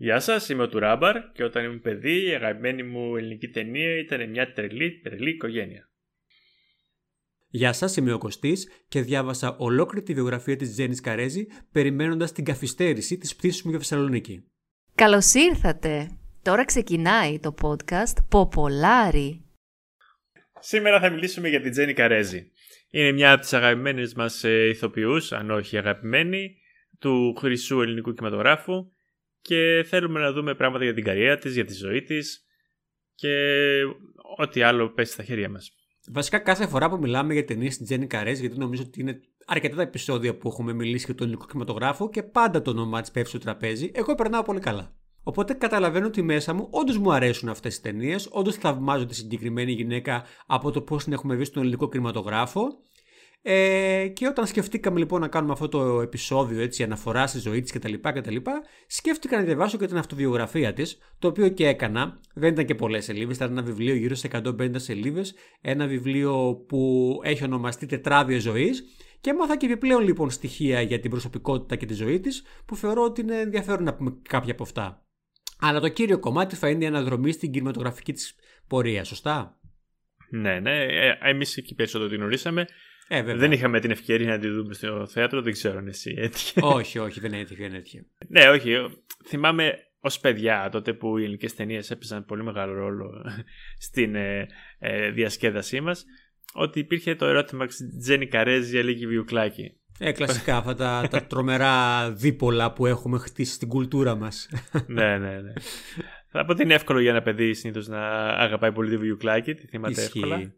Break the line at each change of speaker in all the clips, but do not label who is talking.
Γεια σας, είμαι ο Τουράμπαρ και όταν ήμουν παιδί η αγαπημένη μου ελληνική ταινία ήταν μια τρελή, τρελή οικογένεια.
Γεια σας, είμαι ο Κωστής και διάβασα ολόκληρη τη βιογραφία της Τζέννη Καρέζη περιμένοντας την καθυστέρηση της πτήσης μου για Θεσσαλονίκη.
Καλώς ήρθατε! Τώρα ξεκινάει το podcast Ποπολάρι.
Σήμερα θα μιλήσουμε για την Τζέννη Καρέζη. Είναι μια από τις αγαπημένες μας ε, ηθοποιούς, αν όχι αγαπημένη, του χρυσού ελληνικού κινηματογράφου και θέλουμε να δούμε πράγματα για την καριέρα της, για τη ζωή της και ό,τι άλλο πέσει στα χέρια μας.
Βασικά κάθε φορά που μιλάμε για ταινίες στην Τζέννη Καρέζ, γιατί νομίζω ότι είναι αρκετά τα επεισόδια που έχουμε μιλήσει για τον ελληνικό κινηματογράφο και πάντα το όνομά της πέφτει στο τραπέζι, εγώ περνάω πολύ καλά. Οπότε καταλαβαίνω ότι μέσα μου όντως μου αρέσουν αυτές τι ταινίες, όντως θαυμάζω τη συγκεκριμένη γυναίκα από το πώς την έχουμε βρει στον ελληνικό κινηματογράφο ε, και όταν σκεφτήκαμε λοιπόν να κάνουμε αυτό το επεισόδιο έτσι, αναφορά στη ζωή της κτλ, κτλ. Σκέφτηκα να διαβάσω και την αυτοβιογραφία της, το οποίο και έκανα. Δεν ήταν και πολλές σελίδες, ήταν ένα βιβλίο γύρω σε 150 σελίδες. Ένα βιβλίο που έχει ονομαστεί Τετράδιο Ζωής. Και έμαθα και επιπλέον λοιπόν στοιχεία για την προσωπικότητα και τη ζωή της, που θεωρώ ότι είναι ενδιαφέρον να πούμε κάποια από αυτά. Αλλά το κύριο κομμάτι θα είναι η αναδρομή στην κινηματογραφική της πορεία, σωστά;
Ναι, ναι. Ε, Εμείς εκεί περισσότερο την γνωρίσαμε. Ε, δεν είχαμε την ευκαιρία να τη δούμε στο θέατρο, δεν ξέρω αν εσύ έτυχε.
όχι, όχι, δεν έτυχε, δεν έτυχε.
ναι, όχι. Θυμάμαι ως παιδιά τότε που οι ελληνικές ταινίες έπαιζαν πολύ μεγάλο ρόλο στην ε, ε, διασκέδασή μας, ότι υπήρχε το ερώτημα Τζένι Καρέζη, Αλίκη Βιουκλάκη.
Ε, κλασικά αυτά τα, τα τρομερά δίπολα που έχουμε χτίσει στην κουλτούρα μας.
ναι, ναι, ναι. Θα πω ότι είναι εύκολο για ένα παιδί συνήθως να αγαπάει πολύ τη Βιουκλάκη, τη θυμάται εύκολα.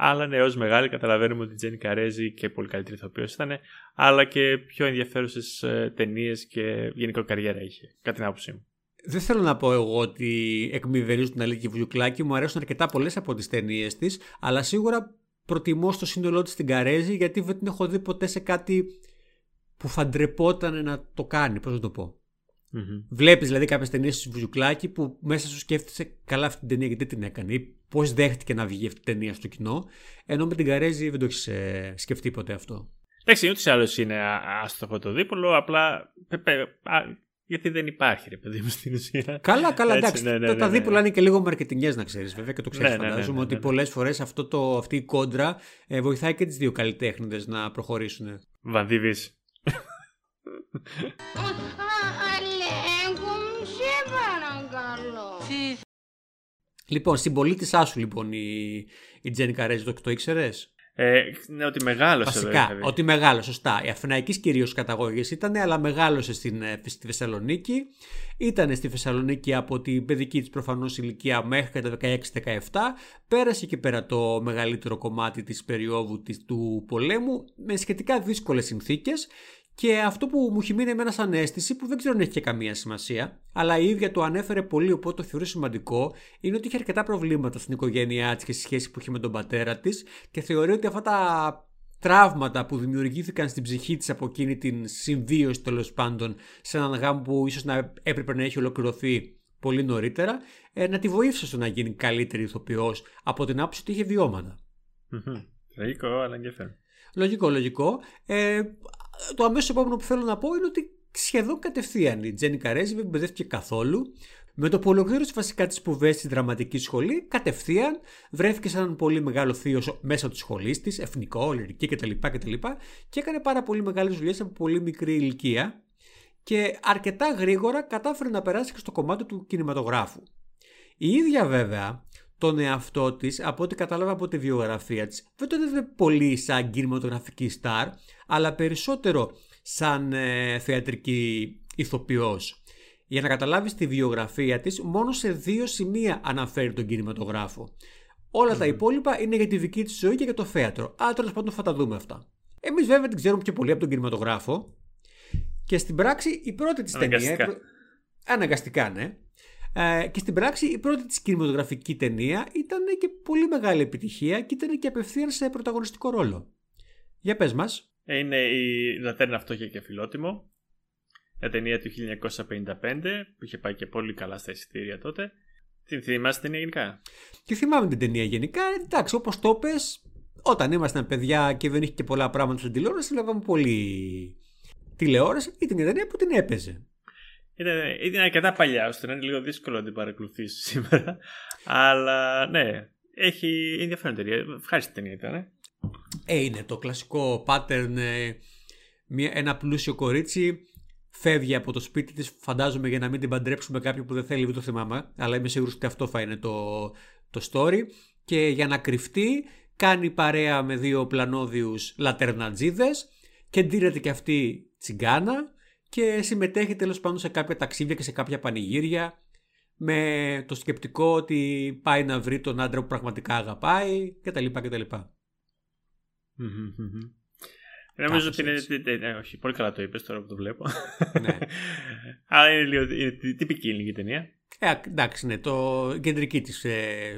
Αλλά ναι, ω μεγάλη καταλαβαίνουμε ότι η Τζένι Καρέζη και πολύ καλύτερη ηθοποιός ήταν, αλλά και πιο ενδιαφέρουσες ταινίες και γενικό καριέρα είχε, κατά την άποψή μου.
Δεν θέλω να πω εγώ ότι εκμηδενίζω την Αλίκη Βουγιουκλάκη, μου αρέσουν αρκετά πολλές από τις ταινίες της, αλλά σίγουρα προτιμώ στο σύνολό της την Καρέζη γιατί δεν την έχω δει ποτέ σε κάτι που φαντρεπόταν να το κάνει, πώς να το πω. Mm-hmm. Βλέπει δηλαδή κάποιε ταινίε του Βουγιουκλάκη που μέσα σου σκέφτεσαι καλά αυτή την ταινία γιατί την έκανε ή πώ δέχτηκε να βγει αυτή την ταινία στο κοινό. Ενώ με την Καρέζη δεν το έχει ε, σκεφτεί ποτέ αυτό.
Εντάξει, ούτε ή άλλω είναι άστοχο το δίπολο, απλά. Γιατί δεν υπάρχει, ρε παιδί μου, στην ουσία.
Καλά, καλά, εντάξει. Ναι, ναι, ναι, τα δίπολα είναι και λίγο μαρκετινιέ, να ξέρει, βέβαια, και το ξέρει. φαντάζομαι ότι πολλέ φορέ αυτή η κόντρα ε, βοηθάει και τι δύο καλλιτέχνητε να προχωρήσουν.
Βανδίβη.
Λοιπόν, συμπολίτησά σου λοιπόν η, η Τζένι Καρέζη, το, το ήξερες;
Ε, ναι, ότι μεγάλωσε.
Βασικά, ότι μεγάλωσε, σωστά. Η Αθηναϊκή κυρίως καταγωγή ήταν, αλλά μεγάλωσε στην, ε, στη Θεσσαλονίκη. Ήταν στη Θεσσαλονίκη από την παιδική της προφανώς ηλικία μέχρι τα 16-17. Πέρασε και πέρα το μεγαλύτερο κομμάτι της περίοδου της, του πολέμου με σχετικά δύσκολες συνθήκες και αυτό που μου έχει μείνει εμένα σαν αίσθηση, που δεν ξέρω αν έχει και καμία σημασία, αλλά η ίδια το ανέφερε πολύ, οπότε το θεωρεί σημαντικό, είναι ότι είχε αρκετά προβλήματα στην οικογένειά της και στη σχέση που είχε με τον πατέρα της και θεωρεί ότι αυτά τα τραύματα που δημιουργήθηκαν στην ψυχή της από εκείνη την συμβίωση τέλος πάντων σε έναν γάμο που ίσως να έπρεπε να έχει ολοκληρωθεί πολύ νωρίτερα, ε, να τη βοήθησε στο να γίνει καλύτερη ηθοποιός από την άποψη ότι είχε βιώματα.
Λογικό, αλλά ενδιαφέρον.
Λογικό, λογικό. Ε, το αμέσως επόμενο που θέλω να πω είναι ότι σχεδόν κατευθείαν η Τζένι Καρέζη δεν μπερδεύτηκε καθόλου. Με το που ολοκλήρωσε βασικά τις σπουδές στη δραματική σχολή, κατευθείαν βρέθηκε σαν έναν πολύ μεγάλο θείο μέσα τη σχολή της, εθνικό, λυρική κτλ. κτλ. Και έκανε πάρα πολύ μεγάλες δουλειές από πολύ μικρή ηλικία και αρκετά γρήγορα κατάφερε να περάσει και στο κομμάτι του κινηματογράφου. Η ίδια βέβαια τον εαυτό της, από ό,τι κατάλαβα από τη βιογραφία της, δεν τον έδινε πολύ σαν κινηματογραφική στάρ, αλλά περισσότερο σαν ε, θεατρική ηθοποιός. Για να καταλάβεις τη βιογραφία της, μόνο σε δύο σημεία αναφέρει τον κινηματογράφο. Όλα τα υπόλοιπα είναι για τη δική της ζωή και για το θέατρο. Άρα τέλος πάντων θα τα δούμε αυτά. Εμείς βέβαια την ξέρουμε πιο πολύ από τον κινηματογράφο. Και στην πράξη η πρώτη της ταινία... Αναγκαστικά, ναι. Ε, και στην πράξη η πρώτη της κινηματογραφική ταινία ήταν και πολύ μεγάλη επιτυχία και ήταν και απευθείαν σε πρωταγωνιστικό ρόλο. Για πες μας.
Ε, είναι η Λατέρνα Φτώχεια και Φιλότιμο. Μια ταινία του 1955 που είχε πάει και πολύ καλά στα εισιτήρια τότε. Την θυμάσαι την ταινία γενικά;
Και θυμάμαι την ταινία γενικά. Εντάξει, όπως το πες, όταν ήμασταν παιδιά και δεν είχε και πολλά πράγματα στην τηλεόραση, βλέπαμε πολύ τηλεόραση. Ήταν η ταινία που την έπαιζε.
Ήταν, ήταν αρκετά παλιά, ώστε να είναι λίγο δύσκολο να την παρακολουθήσεις σήμερα. Αλλά ναι, έχει ενδιαφέρον ταινία. Ευχάριστη ταινία ήταν. Ε.
ε, είναι το κλασικό pattern. Ε, μια, ένα πλούσιο κορίτσι φεύγει από το σπίτι της φαντάζομαι για να μην την παντρέψουμε κάποιον που δεν θέλει δεν το θυμάμαι αλλά είμαι σίγουρος ότι αυτό θα είναι το, το story και για να κρυφτεί κάνει παρέα με δύο πλανόδιους λατερνατζίδες και ντύρεται και αυτή τσιγκάνα και συμμετέχει τέλος πάντων σε κάποια ταξίδια και σε κάποια πανηγύρια με το σκεπτικό ότι πάει να βρει τον άντρα που πραγματικά αγαπάει κτλ. κτλ.
Νομίζω ότι είναι. Ναι, όχι, πολύ καλά το είπες τώρα που το βλέπω. Ναι. Αλλά είναι λίγο τυπική ελληνική ταινία.
Ε, εντάξει, ναι, το κεντρική της ε,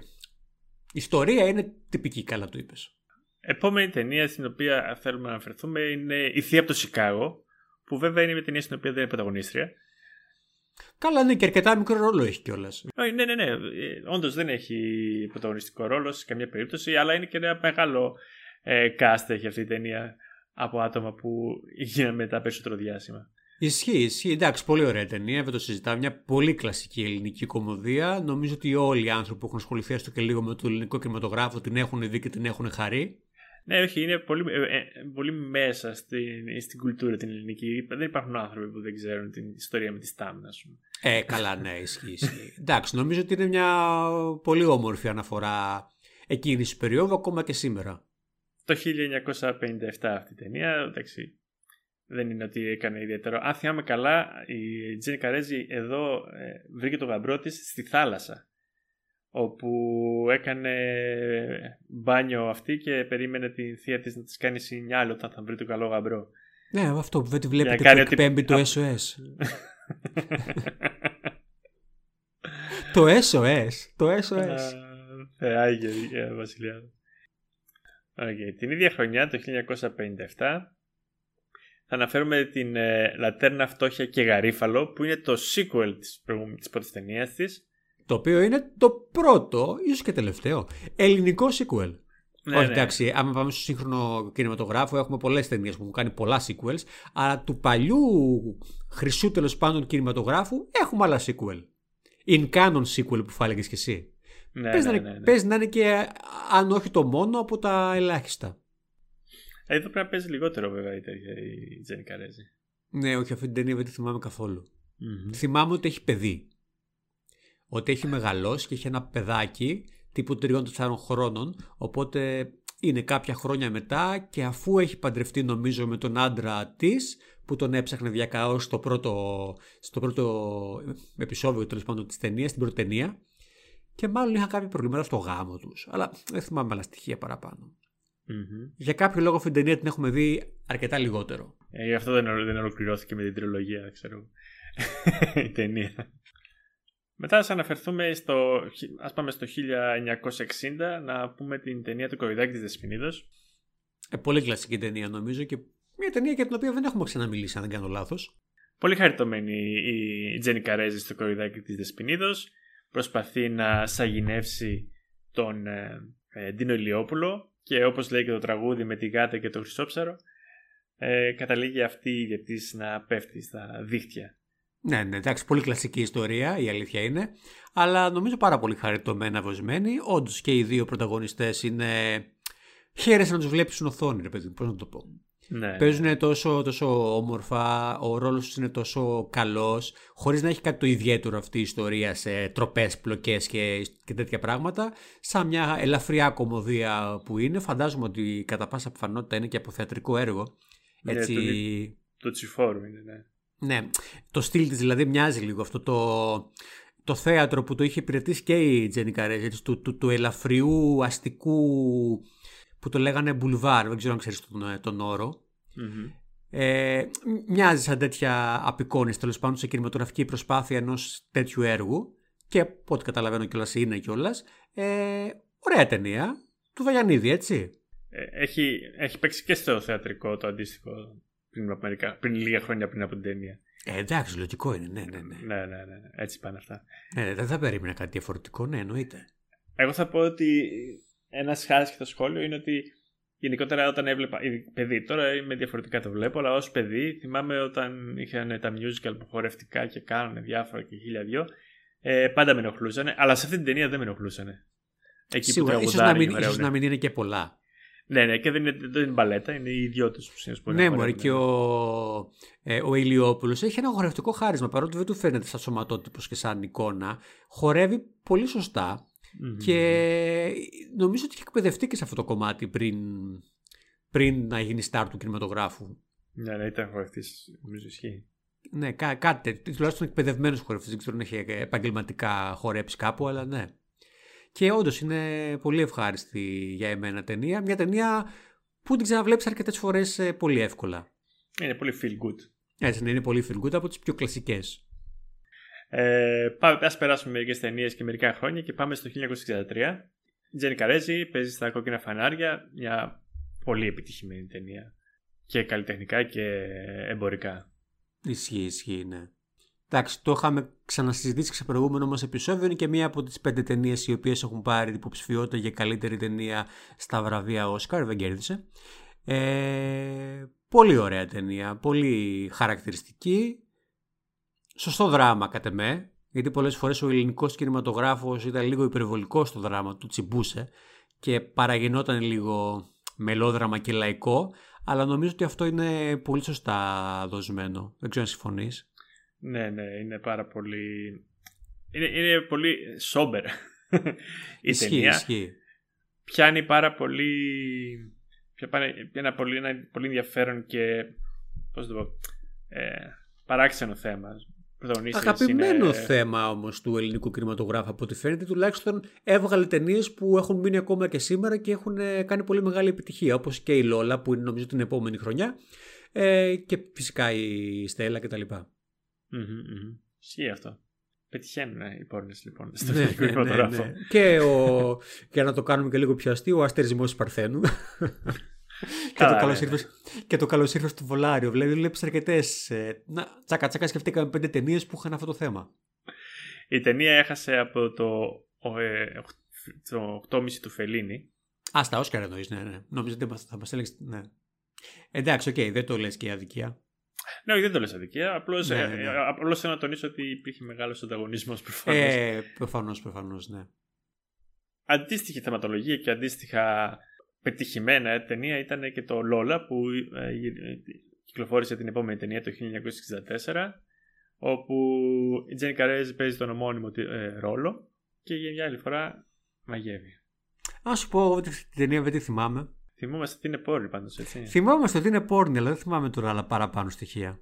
ιστορία είναι τυπική, καλά το είπες.
Επόμενη ταινία στην οποία θέλουμε να αναφερθούμε είναι η Θεία από το Σικάγο, που βέβαια είναι μια ταινία στην οποία δεν είναι πρωταγωνίστρια.
Καλά, ναι, και αρκετά μικρό ρόλο έχει κιόλας.
Ναι, ναι, ναι. Όντως δεν έχει πρωταγωνιστικό ρόλο σε καμία περίπτωση, αλλά είναι και ένα μεγάλο ε, cast έχει αυτή η ταινία από άτομα που γίνανε μετά περισσότερο διάσημα.
Ισχύει, ισχύει. Εντάξει, πολύ ωραία ταινία, δεν το συζητάμε. Μια πολύ κλασική ελληνική κομμωδία. Νομίζω ότι όλοι οι άνθρωποι που έχουν ασχοληθεί έστω και λίγο με το ελληνικό κινηματογράφο την έχουν δει και την έχουν χαρεί.
Ναι, όχι, είναι πολύ, ε, ε, πολύ μέσα στην, στην κουλτούρα την ελληνική. Δεν υπάρχουν άνθρωποι που δεν ξέρουν την ιστορία με τη στάμνα, ας πούμε.
Ε, καλά, ναι, ισχύει. ισχύει. Εντάξει, νομίζω ότι είναι μια πολύ όμορφη αναφορά εκείνης τη περίοδου, ακόμα και σήμερα.
Το 1957 αυτή η ταινία, εντάξει, δεν είναι ότι έκανε ιδιαίτερο. Αν θυμάμαι καλά, η Τζένι Καρέζη εδώ ε, βρήκε το γαμπρό της στη θάλασσα όπου έκανε μπάνιο αυτή και περίμενε την θεία της να της κάνει σινιάλ όταν θα βρει το καλό γαμπρό.
Ναι, αυτό που δεν τη βλέπετε που εκπέμπει το SOS. το SOS, το SOS.
Θεάγια, Βασιλιά. Okay. Την ίδια χρονιά, το 1957, θα αναφέρουμε την ε, Λατέρνα Φτώχεια και Γαρίφαλο, που είναι το sequel της, της πρώτης ταινίας της.
Το οποίο είναι το πρώτο, ίσως και τελευταίο, ελληνικό sequel. Ναι, Όχι, ναι. εντάξει, άμα πάμε στο σύγχρονο κινηματογράφο, έχουμε πολλές ταινίες που έχουν κάνει πολλά sequels, αλλά του παλιού χρυσού τέλος πάντων κινηματογράφου έχουμε άλλα sequel. In canon sequel που φάλεγες κι εσύ. Ναι, πες, ναι, να, ναι, ναι. πες να είναι και αν όχι το μόνο από τα ελάχιστα.
Εδώ πρέπει να παίζει λιγότερο βέβαια η, η Τζένι Καρέζη.
Ναι, όχι αυτή την ταινία δεν τη θυμάμαι Θυμάμαι ότι έχει παιδί. Ότι έχει μεγαλώσει και έχει ένα παιδάκι τύπου 3-4 χρόνων. Οπότε είναι κάποια χρόνια μετά και αφού έχει παντρευτεί νομίζω με τον άντρα της που τον έψαχνε διακαώς στο πρώτο, στο πρώτο επεισόδιο τέλος πάντων της ταινίας, στην πρώτη ταινία και μάλλον είχαν κάποια προβλήματα στο γάμο τους. Αλλά δεν θυμάμαι άλλα στοιχεία παραπάνω. Mm-hmm. Για κάποιο λόγο αυτή την ταινία την έχουμε δει αρκετά λιγότερο.
Ε, γι' αυτό δεν, δεν ολοκληρώθηκε με την τριλογία, ξέρω. η ταινία. Μετά ας αναφερθούμε στο, ας πάμε στο 1960 να πούμε την ταινία του Κορυδάκη της Δεσποινίδος.
Ε, πολύ κλασική ταινία νομίζω και μια ταινία για την οποία δεν έχουμε ξαναμιλήσει αν δεν κάνω λάθος.
Πολύ χαριτωμένη η Τζένι Καρέζη στο Κορυδάκη της Δεσποινίδος. Προσπαθεί να σαγηνεύσει τον ε, ε, Ντίνο Ηλιόπουλο και όπως λέει και το τραγούδι με τη γάτα και το χρυσόψαρο ε, καταλήγει αυτή η διεπτής να πέφτει στα δίχτυα.
Ναι, ναι, εντάξει, πολύ κλασική ιστορία, η αλήθεια είναι. Αλλά νομίζω πάρα πολύ χαριτωμένα βοσμένη. Όντως και οι δύο πρωταγωνιστές είναι. Χαίρεσαι να τους βλέπεις στην οθόνη, ρε παιδί πώς να το πω. Ναι. Παίζουν τόσο, τόσο όμορφα, ο ρόλος τους είναι τόσο καλός, χωρίς να έχει κάτι το ιδιαίτερο αυτή η ιστορία σε τροπές, πλοκές και, και τέτοια πράγματα. Σαν μια ελαφριά κομμωδία που είναι, φαντάζομαι ότι κατά πάσα πιθανότητα είναι και από θεατρικό έργο.
Ναι, Έτσι... το, το τσιφόρου είναι, ναι.
Ναι, το στυλ της δηλαδή μοιάζει λίγο αυτό το, το θέατρο που το είχε υπηρετήσει και η Τζένι Καρέζ, του, του, του ελαφριού αστικού που το λέγανε μπουλβάρ, δεν ξέρω αν ξέρεις τον, ε, τον όρο. Mm-hmm. Ε, μοιάζει σαν τέτοια απεικόνηση τέλος πάντων σε κινηματογραφική προσπάθεια ενός τέτοιου έργου και από ό,τι καταλαβαίνω κιόλας είναι κιόλας. Ε, ωραία ταινία του Βαγιανίδη, έτσι.
Ε, έχει, έχει παίξει και στο θεατρικό το αντίστοιχο πριν, από μερικά, πριν λίγα χρόνια πριν από την ταινία.
Ε, εντάξει, λογικό είναι, ναι, ναι, ναι.
Ναι, ναι, ναι, ναι. έτσι πάνε αυτά.
Ναι, δεν θα περίμενα κάτι διαφορετικό, ναι, εννοείται.
Εγώ θα πω ότι ένας χάρη το σχόλιο είναι ότι γενικότερα όταν έβλεπα. η- Παιδί, τώρα είμαι διαφορετικά το βλέπω, αλλά ως παιδί θυμάμαι όταν είχαν τα musical που χορευτικά και κάνανε διάφορα και χίλια δυο. Ε, πάντα με ενοχλούσαν, αλλά σε αυτή την ταινία δεν με ενοχλούσαν. Εκεί
Σίγουρα,
που
ίσως
τραγουδάνε
να, μην,
και
ίσως
μερεύουνε.
να μην είναι και πολλά.
Ναι, ναι, και δεν είναι, δεν είναι μπαλέτα, είναι οι δυο του που
Ναι, μωρέ, και ο, ε, ο Ηλιόπουλος έχει ένα χορευτικό χάρισμα, παρότι δεν του φαίνεται σαν σωματότυπος και σαν εικόνα. Χορεύει πολύ σωστά και νομίζω ότι είχε εκπαιδευτεί και σε αυτό το κομμάτι πριν, πριν να γίνει στάρ του κινηματογράφου.
Ναι, ναι, ήταν χορευτής, νομίζω ισχύει.
Ναι, κά, κάτι τέτοιο. Τουλάχιστον εκπαιδευμένος χορευτής. Δεν ξέρω αν έχει επαγγελματικά χορέψει κάπου, αλλά ναι. Και όντως είναι πολύ ευχάριστη για εμένα ταινία. Μια ταινία που την ξαναβλέπεις αρκετές φορές πολύ εύκολα.
Είναι πολύ feel good.
Έτσι, ναι, είναι πολύ feel good από τις πιο κλασικές.
Ε, πάμε, ας περάσουμε μερικές ταινίες και μερικά χρόνια και πάμε στο 1963. Η Τζένι Καρέζη παίζει στα κόκκινα φανάρια, μια πολύ επιτυχημένη ταινία. Και καλλιτεχνικά και εμπορικά.
Ισχύει, ισχύει, ναι. Εντάξει, το είχαμε ξανασυζητήσει σε προηγούμενο μας επεισόδιο. Είναι και μία από τις πέντε ταινίες οι οποίες έχουν πάρει υποψηφιότητα για καλύτερη ταινία στα βραβεία Όσκαρ. Δεν κέρδισε. Ε, πολύ ωραία ταινία. Πολύ χαρακτηριστική. Σωστό δράμα κατ' εμέ. Γιατί πολλές φορές ο ελληνικός κινηματογράφος ήταν λίγο υπερβολικός στο δράμα του, τσιμπούσε και παραγενόταν λίγο μελόδραμα και λαϊκό, αλλά νομίζω ότι αυτό είναι πολύ σωστά δοσμένο. Δεν ξέρω αν συμφωνείς.
Ναι, ναι, είναι πάρα πολύ... Είναι, είναι πολύ σόμπερ η
ισχύει,
ταινία.
ισχύει.
Πιάνει πάρα πολύ... Πιάνει ένα πολύ, ένα πολύ ενδιαφέρον και πώς το πω, ε, παράξενο θέμα. Πρωταγωνίστρια
Αγαπημένο
είναι-
θέμα όμως του ελληνικού κινηματογράφου από ό,τι φαίνεται τουλάχιστον έβγαλε ταινίες που έχουν μείνει ακόμα και σήμερα και έχουν ε, κάνει πολύ μεγάλη επιτυχία όπως και η Λόλα που είναι νομίζω την επόμενη χρονιά ε, και φυσικά η Στέλλα κτλ.
Μμμ, μμμ. Ισχύει αυτό. Πετυχαίνουν οι πόρνες λοιπόν στο
ναι,
ελληνικό
ναι, ναι,
κινηματογράφο.
ναι. Και, ο, για να το κάνουμε και λίγο πιο αστείο, ο αστερισμός του Παρθένου. και,
Καλά,
το
ναι,
καλώς
ναι.
ήρθες, και το καλώς ήρθες το δολάριο. Δηλαδή, βλέπεις αρκετές. να, τσάκα, τσάκα, σκεφτήκαμε πέντε ταινίες που είχαν αυτό το θέμα.
Η ταινία έχασε από το, ο, ε, το 8,5 του Φελίνη.
Α, στα Όσκαρ εννοείς, ναι, ναι. Νομίζω ότι θα μας έλεγε. Ναι. Εντάξει, οκ, δεν το λες και η αδικία.
Ναι, όχι, δεν το λες αδικία. Απλώς,
Ναι,
ε,
ναι, ναι.
ε, απλώς θέλω να τονίσω ότι υπήρχε μεγάλος ανταγωνισμός προφανώς.
Ε, προφανώς, προφανώς, ναι.
Αντίστοιχη θεματολογία και αντίστοιχα πετυχημένα ε, ταινία ήταν και το Λόλα που ε, ε, κυκλοφόρησε την επόμενη ταινία το 1964 όπου η Τζένι Καρέζ παίζει τον ομώνυμο τη- ε, ρόλο και για μια άλλη φορά μαγεύει.
Α σου πω ότι αυτή την ταινία δεν τη θυμάμαι.
Θυμόμαστε ότι είναι πόρνη πάντως έτσι.
Θυμόμαστε ότι είναι πόρνη, αλλά δεν θυμάμαι τώρα άλλα παραπάνω στοιχεία.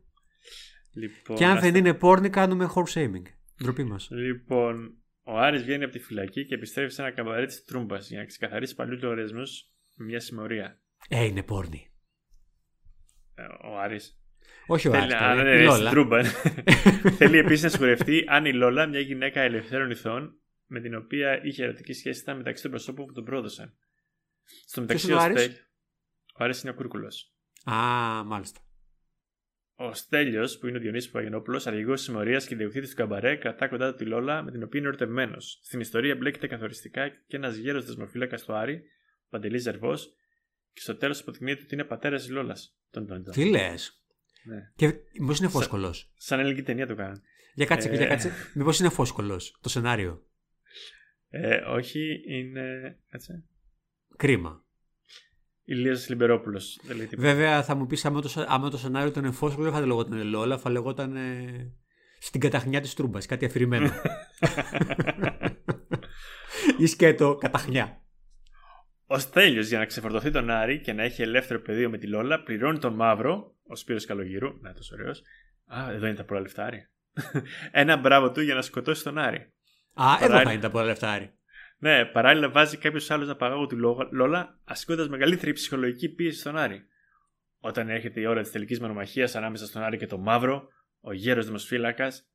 Λοιπόν,
και αν
ας
δεν
τα-
είναι πόρνη, κάνουμε horse shaming. Ντροπή μας.
Λοιπόν, ο Άρης βγαίνει από τη φυλακή και επιστρέφει σε ένα καμπαρέ της Τρούμπας για να ξεκαθαρίσει παλιού λογαριασμού με μια συμμορία.
Ε, είναι πόρνη.
Ε, Ο Άρης
Όχι ο
Θέλει,
Άρης,
α,
τώρα,
ναι,
η
ναι,
Λόλα.
στην Τρούμπα. Θέλει επίσης να σιγουρευτεί αν η Λόλα, μια γυναίκα ελευθέρων ηθών, με την οποία είχε ερωτική σχέση, ήταν μεταξύ των προσώπων που τον πρόδωσαν. Στο μεταξύ,
είναι ο
ο,
Άρης;
Στέλ... ο Άρης είναι ο Κούρκουλος.
Α, μάλιστα.
Ο Στέλιος, που είναι ο Διονύσης Παπαγενόπουλος, αρχηγός της συμμορίας και ιδιοκτήτη του καμπαρέ, κρατά κοντά του τη Λόλα, με την οποία είναι ερωτευμένος. Στην ιστορία μπλέκεται καθοριστικά και ένας γέρος δεσμοφύλακας του Άρη, Παντελής Ζερβός, και στο τέλος αποδεικνύεται ότι είναι πατέρας της Λόλας. Τον τον τον.
Τι λες;
Ναι.
Και μήπως είναι φόσκολος;
Σαν ελληνική ταινία το κάνανε.
Για κάτσε,
Ε.
για κάτσε. Μήπως είναι φόσκολος το σενάριο;
Ε, όχι, είναι. Κάτσε.
Κρίμα.
Ηλίας Λιμπερόπουλος. Δεν λέει τίποτα.
Βέβαια θα μου πεις άμα το, άμα το σενάριο ήταν φόσκολο δεν θα λεγόταν Λόλα, θα λεγόταν ε, στην καταχνιά της Τρούμπα. Κάτι αφηρημένο. Ή σκέτο καταχνιά.
Ο Στέλιος για να ξεφορτωθεί τον Άρη και να έχει ελεύθερο πεδίο με τη Λόλα πληρώνει τον Μαύρο, ο Σπύρος Καλογύρου. Να, τόσο ωραίος. Α, εδώ είναι τα πολλά λεφτά, Άρη. Ένα μπράβο του για να σκοτώσει τον Άρη.
Α, εδώ
Παράλληλα.
θα είναι τα πολλά λεφτά. Άρη.
Ναι, παράλληλα βάζει κάποιος άλλος να παγάγω τη Λό- Λόλα, ασκώντας μεγαλύτερη ψυχολογική πίεση στον Άρη. Όταν έρχεται η ώρα της τελικής μονομαχίας ανάμεσα στον Άρη και τον Μαύρο, ο γέρος δημοσφύλακας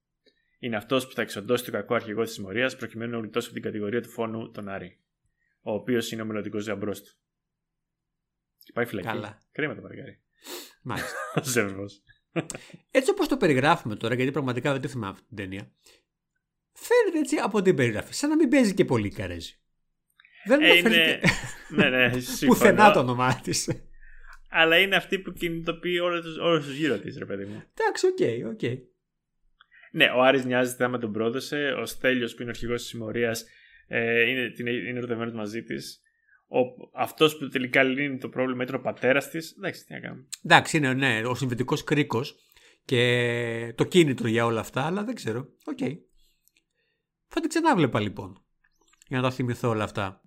είναι αυτός που θα εξοντώσει τον κακό αρχηγό της συμμορίας προκειμένου να γλιτώσει από την κατηγορία του φόνου τον Άρη. Ο οποίος είναι ο μελλοντικός γαμπρό του. Και πάει φυλακή.
Καλά.
Κρίμα το παλικάρι.
Μάλιστα.
Ο Ζεύγο.
Έτσι όπως το περιγράφουμε τώρα, γιατί πραγματικά δεν τη θυμάμαι αυτή την ταινία. Φαίνεται έτσι από την περιγραφή, σαν να μην παίζει και πολύ η Καρέζη. Δεν
Ε, είναι...
αναφέρθηκε
ναι, ναι, συμφωνώ.
πουθενά το όνομά της.
Αλλά είναι αυτή που κινητοποιεί όλους τους, όλους τους γύρω της, ρε παιδί μου.
Εντάξει, ok, ok.
Ναι, ο Άρης νοιάζεται άμα τον πρόδωσε. Ο Στέλιος που είναι ο αρχηγός της συμμορίας ε, είναι, την- είναι ερωτευμένος μαζί της. Ο, αυτός που τελικά λύνει το πρόβλημα ήταν ο πατέρας της. Εντάξει, τι να κάνουμε.
Εντάξει, είναι ναι, ο συνδετικός κρίκος και το κίνητρο για όλα αυτά, αλλά δεν ξέρω. Οκ. Θα την ξανάβλεπα λοιπόν. Για να τα θυμηθώ όλα αυτά.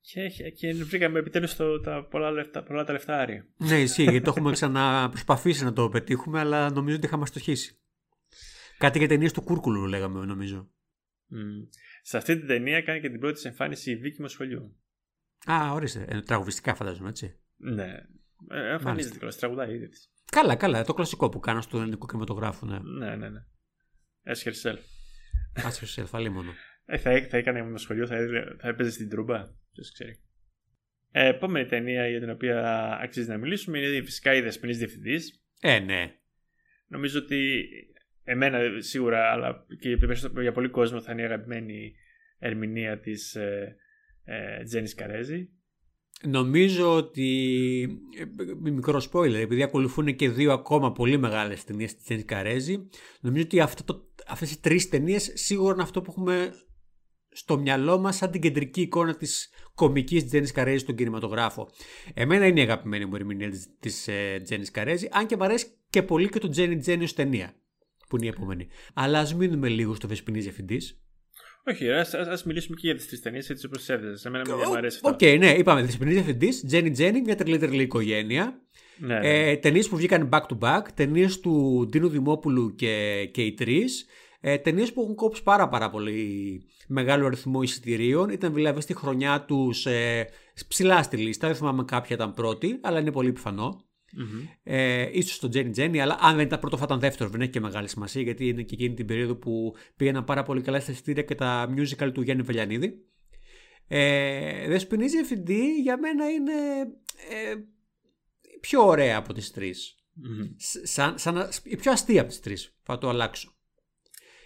Και, και βρήκαμε επιτέλους το, τα πολλά, λεφτά, πολλά τα λεφτά Άρη.
ναι, ισχύει, γιατί το έχουμε ξαναπροσπαθήσει να το πετύχουμε, αλλά νομίζω ότι είχαμε αστοχήσει. Κάτι για ταινίες του Κούρκουλου, λέγαμε, νομίζω.
Μμ. Σε αυτή την ταινία κάνει και την πρώτη της εμφάνιση η Βίκη Μοσχολιού.
Α, ορίστε. Ε, τραγουδιστικά φαντάζομαι, έτσι.
Ναι. Ε, εμφανίζεται κιόλας, τραγουδάει ήδη της.
Καλά, καλά. Το κλασικό που κάνω στο ελληνικό κινηματογράφο, ναι.
Ναι, ναι, ναι. Ask yourself.
Άσχε σε αλφαλή μόνο.
Ε, θα, θα έκανε με σχολείο, θα, έδινε- θα έπαιζε στην τρούμπα. Ποιος ξέρει. Ε, επόμενη ταινία για την οποία αξίζει να μιλήσουμε είναι φυσικά η Δεσποινή Διευθυντής.
Ε, ναι.
Νομίζω ότι εμένα σίγουρα, αλλά και για περισσότερο- για πολύ κόσμο θα είναι η αγαπημένη ερμηνεία της ε, ε, Τζέννη Καρέζη.
Νομίζω ότι. ε, Μικρό spoiler, επειδή ακολουθούν και δύο ακόμα πολύ μεγάλες ταινίες της Τζέννη Καρέζη, νομίζω ότι αυτό το, αυτές οι τρεις ταινίες σίγουρα είναι αυτό που έχουμε στο μυαλό μας σαν την κεντρική εικόνα της κομικής Τζέννη Καρέζη στον κινηματογράφο. Εμένα είναι η αγαπημένη μου ερμηνεία της ε, Τζέννη Καρέζη, αν και μου αρέσει και πολύ και το Τζέννη Τζέννη ω ταινία, που είναι η επόμενη. Αλλά ας μείνουμε λίγο στο Δεσποινίς Διευθυντής.
Όχι, ας ας μιλήσουμε και για τις τρεις ταινίες έτσι όπως τις έδεσες. Σε μένα μου αρέσει αυτό.
Οκ, ναι, είπαμε Δεσποινίς Διευθυντή, Τζέννη Τζέννη, μια τρελή τρελή οικογένεια.
Ναι, ναι.
Ε, ταινίες που βγήκαν back to back, ταινίες του Ντίνου Δημόπουλου και, και οι τρεις. Ε, ταινίες που έχουν κόψει πάρα, πάρα πολύ μεγάλο αριθμό εισιτηρίων. Ήταν δηλαδή στη χρονιά τους ε, ψηλά στη λίστα. Δεν θυμάμαι κάποια ήταν πρώτη, αλλά είναι πολύ πιθανό.
Μμμ.
Ε, ίσως το Jenny Jenny, αλλά αν δεν ήταν πρώτο θα ήταν δεύτερος. Δεν έχει και μεγάλη σημασία γιατί είναι και εκείνη την περίοδο που πήγαιναν πάρα πολύ καλά στα εισιτήρια και τα musical του Γιάννη Βελιανίδη. Ε, Δεσποινής Διευθυντή για μένα είναι ε, η πιο ωραία από τις τρεις.
Μμμ.
Σ- Σαν, σαν, να- η πιο αστεία από τις τρεις. Θα το αλλάξω.